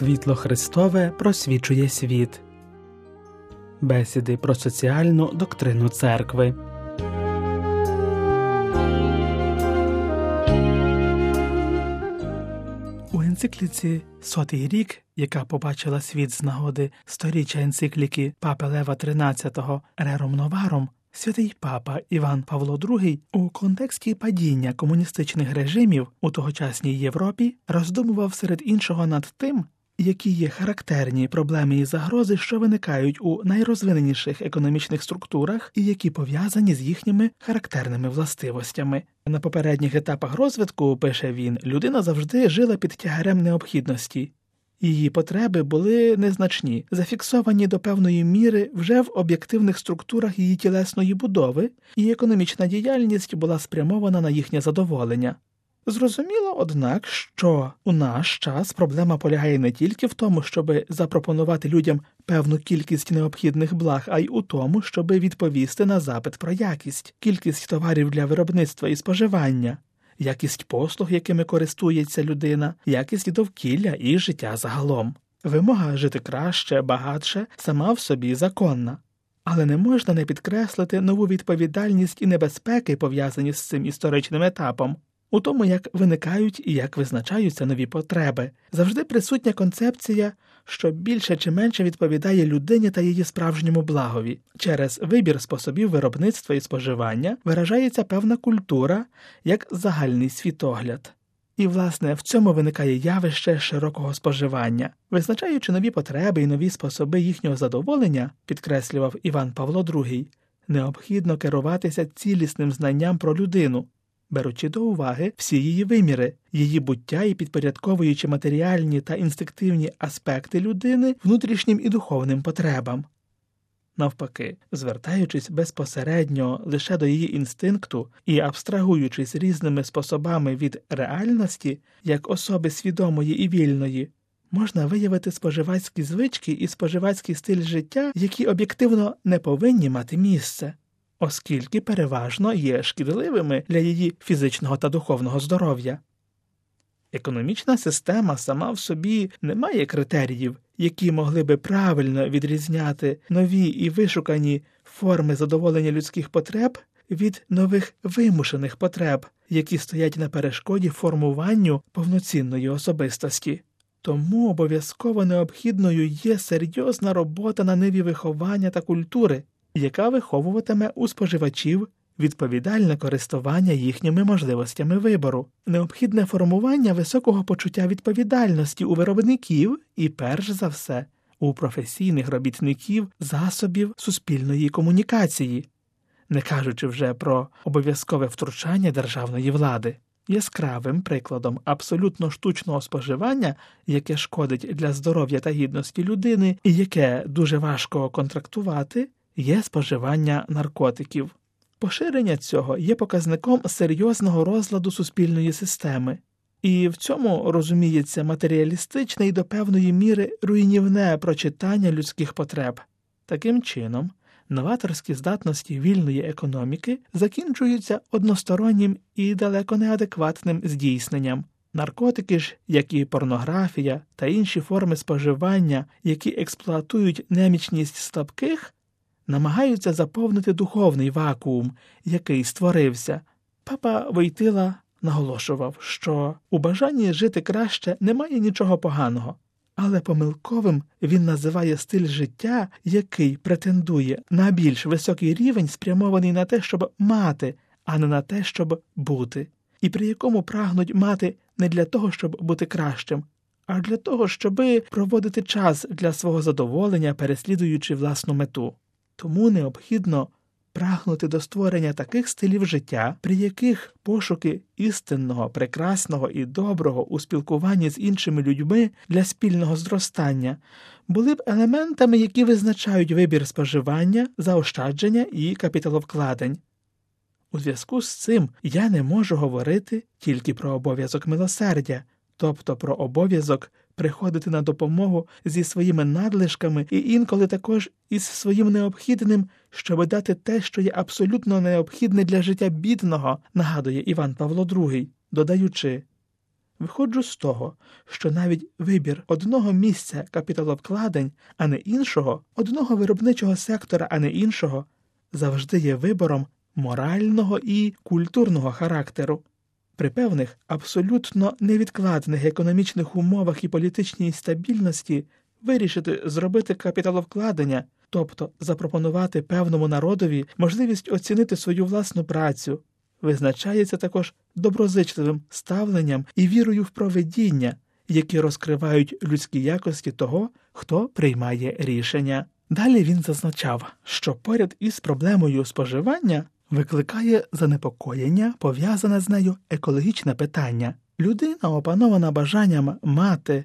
Світло Христове просвічує світ. Бесіди про соціальну доктрину церкви. У енцикліці Сотий рік, яка побачила світ з нагоди сторіччя енцикліки Папи Лева XIII Рером Новаром, святий папа Іван Павло II у контексті падіння комуністичних режимів у тогочасній Європі роздумував серед іншого над тим, які є характерні проблеми і загрози, що виникають у найрозвиненіших економічних структурах, і які пов'язані з їхніми характерними властивостями. На попередніх етапах розвитку, пише він, людина завжди жила під тягарем необхідності. Її потреби були незначні, зафіксовані до певної міри вже в об'єктивних структурах її тілесної будови, і економічна діяльність була спрямована на їхнє задоволення. Зрозуміло, однак, що у наш час проблема полягає не тільки в тому, щоб запропонувати людям певну кількість необхідних благ, а й у тому, щоб відповісти на запит про якість, кількість товарів для виробництва і споживання, якість послуг, якими користується людина, якість довкілля і життя загалом. Вимога жити краще, багатше, сама в собі законна. Але не можна не підкреслити нову відповідальність і небезпеки, пов'язані з цим історичним етапом. У тому, як виникають і як визначаються нові потреби, завжди присутня концепція, що більше чи менше відповідає людині та її справжньому благові. Через вибір способів виробництва і споживання виражається певна культура як загальний світогляд. І, власне, в цьому виникає явище широкого споживання, визначаючи нові потреби і нові способи їхнього задоволення, підкреслював Іван Павло II, необхідно керуватися цілісним знанням про людину беручи до уваги всі її виміри, її буття і підпорядковуючи матеріальні та інстинктивні аспекти людини внутрішнім і духовним потребам. Навпаки, звертаючись безпосередньо лише до її інстинкту і абстрагуючись різними способами від реальності, як особи свідомої і вільної, можна виявити споживацькі звички і споживацький стиль життя, які об'єктивно не повинні мати місце оскільки переважно є шкідливими для її фізичного та духовного здоров'я. Економічна система сама в собі не має критеріїв, які могли би правильно відрізняти нові і вишукані форми задоволення людських потреб від нових вимушених потреб, які стоять на перешкоді формуванню повноцінної особистості. Тому обов'язково необхідною є серйозна робота на ниві виховання та культури, яка виховуватиме у споживачів відповідальне користування їхніми можливостями вибору, необхідне формування високого почуття відповідальності у виробників і, перш за все, у професійних робітників засобів суспільної комунікації, не кажучи вже про обов'язкове втручання державної влади. Яскравим прикладом абсолютно штучного споживання, яке шкодить для здоров'я та гідності людини, і яке дуже важко контрактувати, є споживання наркотиків. Поширення цього є показником серйозного розладу суспільної системи, і в цьому розуміється матеріалістичне і до певної міри руйнівне прочитання людських потреб. Таким чином, новаторські здатності вільної економіки закінчуються одностороннім і далеко неадекватним здійсненням. Наркотики ж, як і порнографія та інші форми споживання, які експлуатують немічність слабких, намагаються заповнити духовний вакуум, який створився. Папа Войтила наголошував, що у бажанні жити краще немає нічого поганого, але помилковим він називає стиль життя, який претендує на більш високий рівень, спрямований на те, щоб мати, а не на те, щоб бути, і при якому прагнуть мати не для того, щоб бути кращим. А для того, щоби проводити час для свого задоволення, переслідуючи власну мету. Тому необхідно прагнути до створення таких стилів життя, при яких пошуки істинного, прекрасного і доброго у спілкуванні з іншими людьми для спільного зростання були б елементами, які визначають вибір споживання, заощадження і капіталовкладень. У зв'язку з цим я не можу говорити тільки про обов'язок милосердя, тобто про обов'язок приходити на допомогу зі своїми надлишками і інколи також із своїм необхідним, щоб дати те, що є абсолютно необхідне для життя бідного, нагадує Іван Павло II, додаючи Виходжу з того, що навіть вибір одного місця капіталовкладень, а не іншого, одного виробничого сектора, а не іншого, завжди є вибором морального і культурного характеру. При певних абсолютно невідкладних економічних умовах і політичній стабільності вирішити зробити капіталовкладення, тобто запропонувати певному народові можливість оцінити свою власну працю, визначається також доброзичливим ставленням і вірою в проведіння, які розкривають людські якості того, хто приймає рішення. Далі він зазначав, що поряд із проблемою споживання викликає занепокоєння, пов'язане з нею екологічне питання. Людина, опанована бажанням мати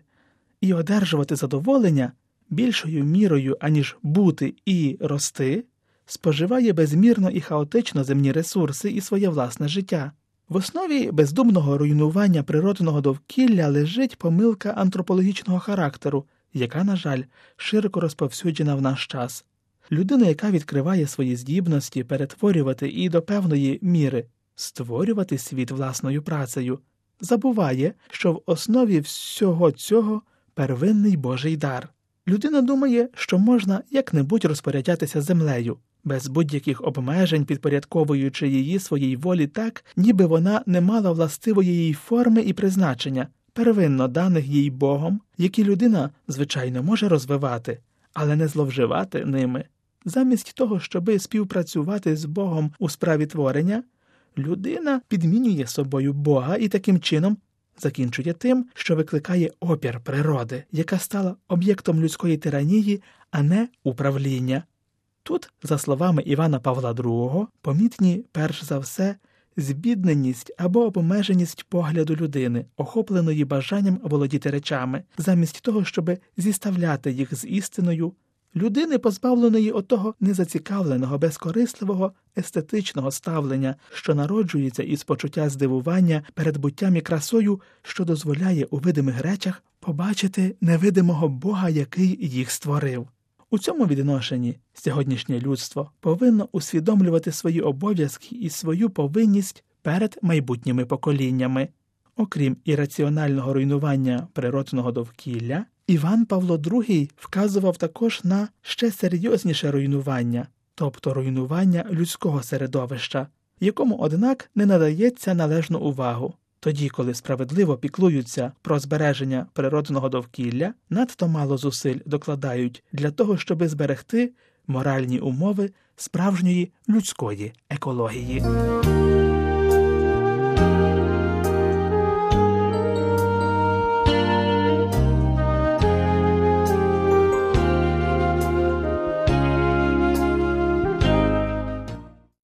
і одержувати задоволення більшою мірою, аніж бути і рости, споживає безмірно і хаотично земні ресурси і своє власне життя. В основі бездумного руйнування природного довкілля лежить помилка антропологічного характеру, яка, на жаль, широко розповсюджена в наш час. Людина, яка відкриває свої здібності перетворювати і до певної міри створювати світ власною працею, забуває, що в основі всього цього первинний Божий дар. Людина думає, що можна як-небудь розпоряджатися землею, без будь-яких обмежень, підпорядковуючи її своїй волі так, ніби вона не мала властивої її форми і призначення, первинно даних їй Богом, які людина, звичайно, може розвивати, але не зловживати ними. Замість того, щоби співпрацювати з Богом у справі творення, людина підмінює собою Бога і таким чином закінчує тим, що викликає опір природи, яка стала об'єктом людської тиранії, а не управління. Тут, за словами Івана Павла II, помітні перш за все збідненість або обмеженість погляду людини, охопленої бажанням володіти речами, замість того, щоб зіставляти їх з істиною, людини, позбавленої отого незацікавленого, безкорисливого естетичного ставлення, що народжується із почуття здивування перед буттям і красою, що дозволяє у видимих речах побачити невидимого Бога, який їх створив. У цьому відношенні сьогоднішнє людство повинно усвідомлювати свої обов'язки і свою повинність перед майбутніми поколіннями. Окрім ірраціонального руйнування природного довкілля, Іван Павло II вказував також на ще серйозніше руйнування, тобто руйнування людського середовища, якому, однак, не надається належну увагу. Тоді, коли справедливо піклуються про збереження природного довкілля, надто мало зусиль докладають для того, щоби зберегти моральні умови справжньої людської екології.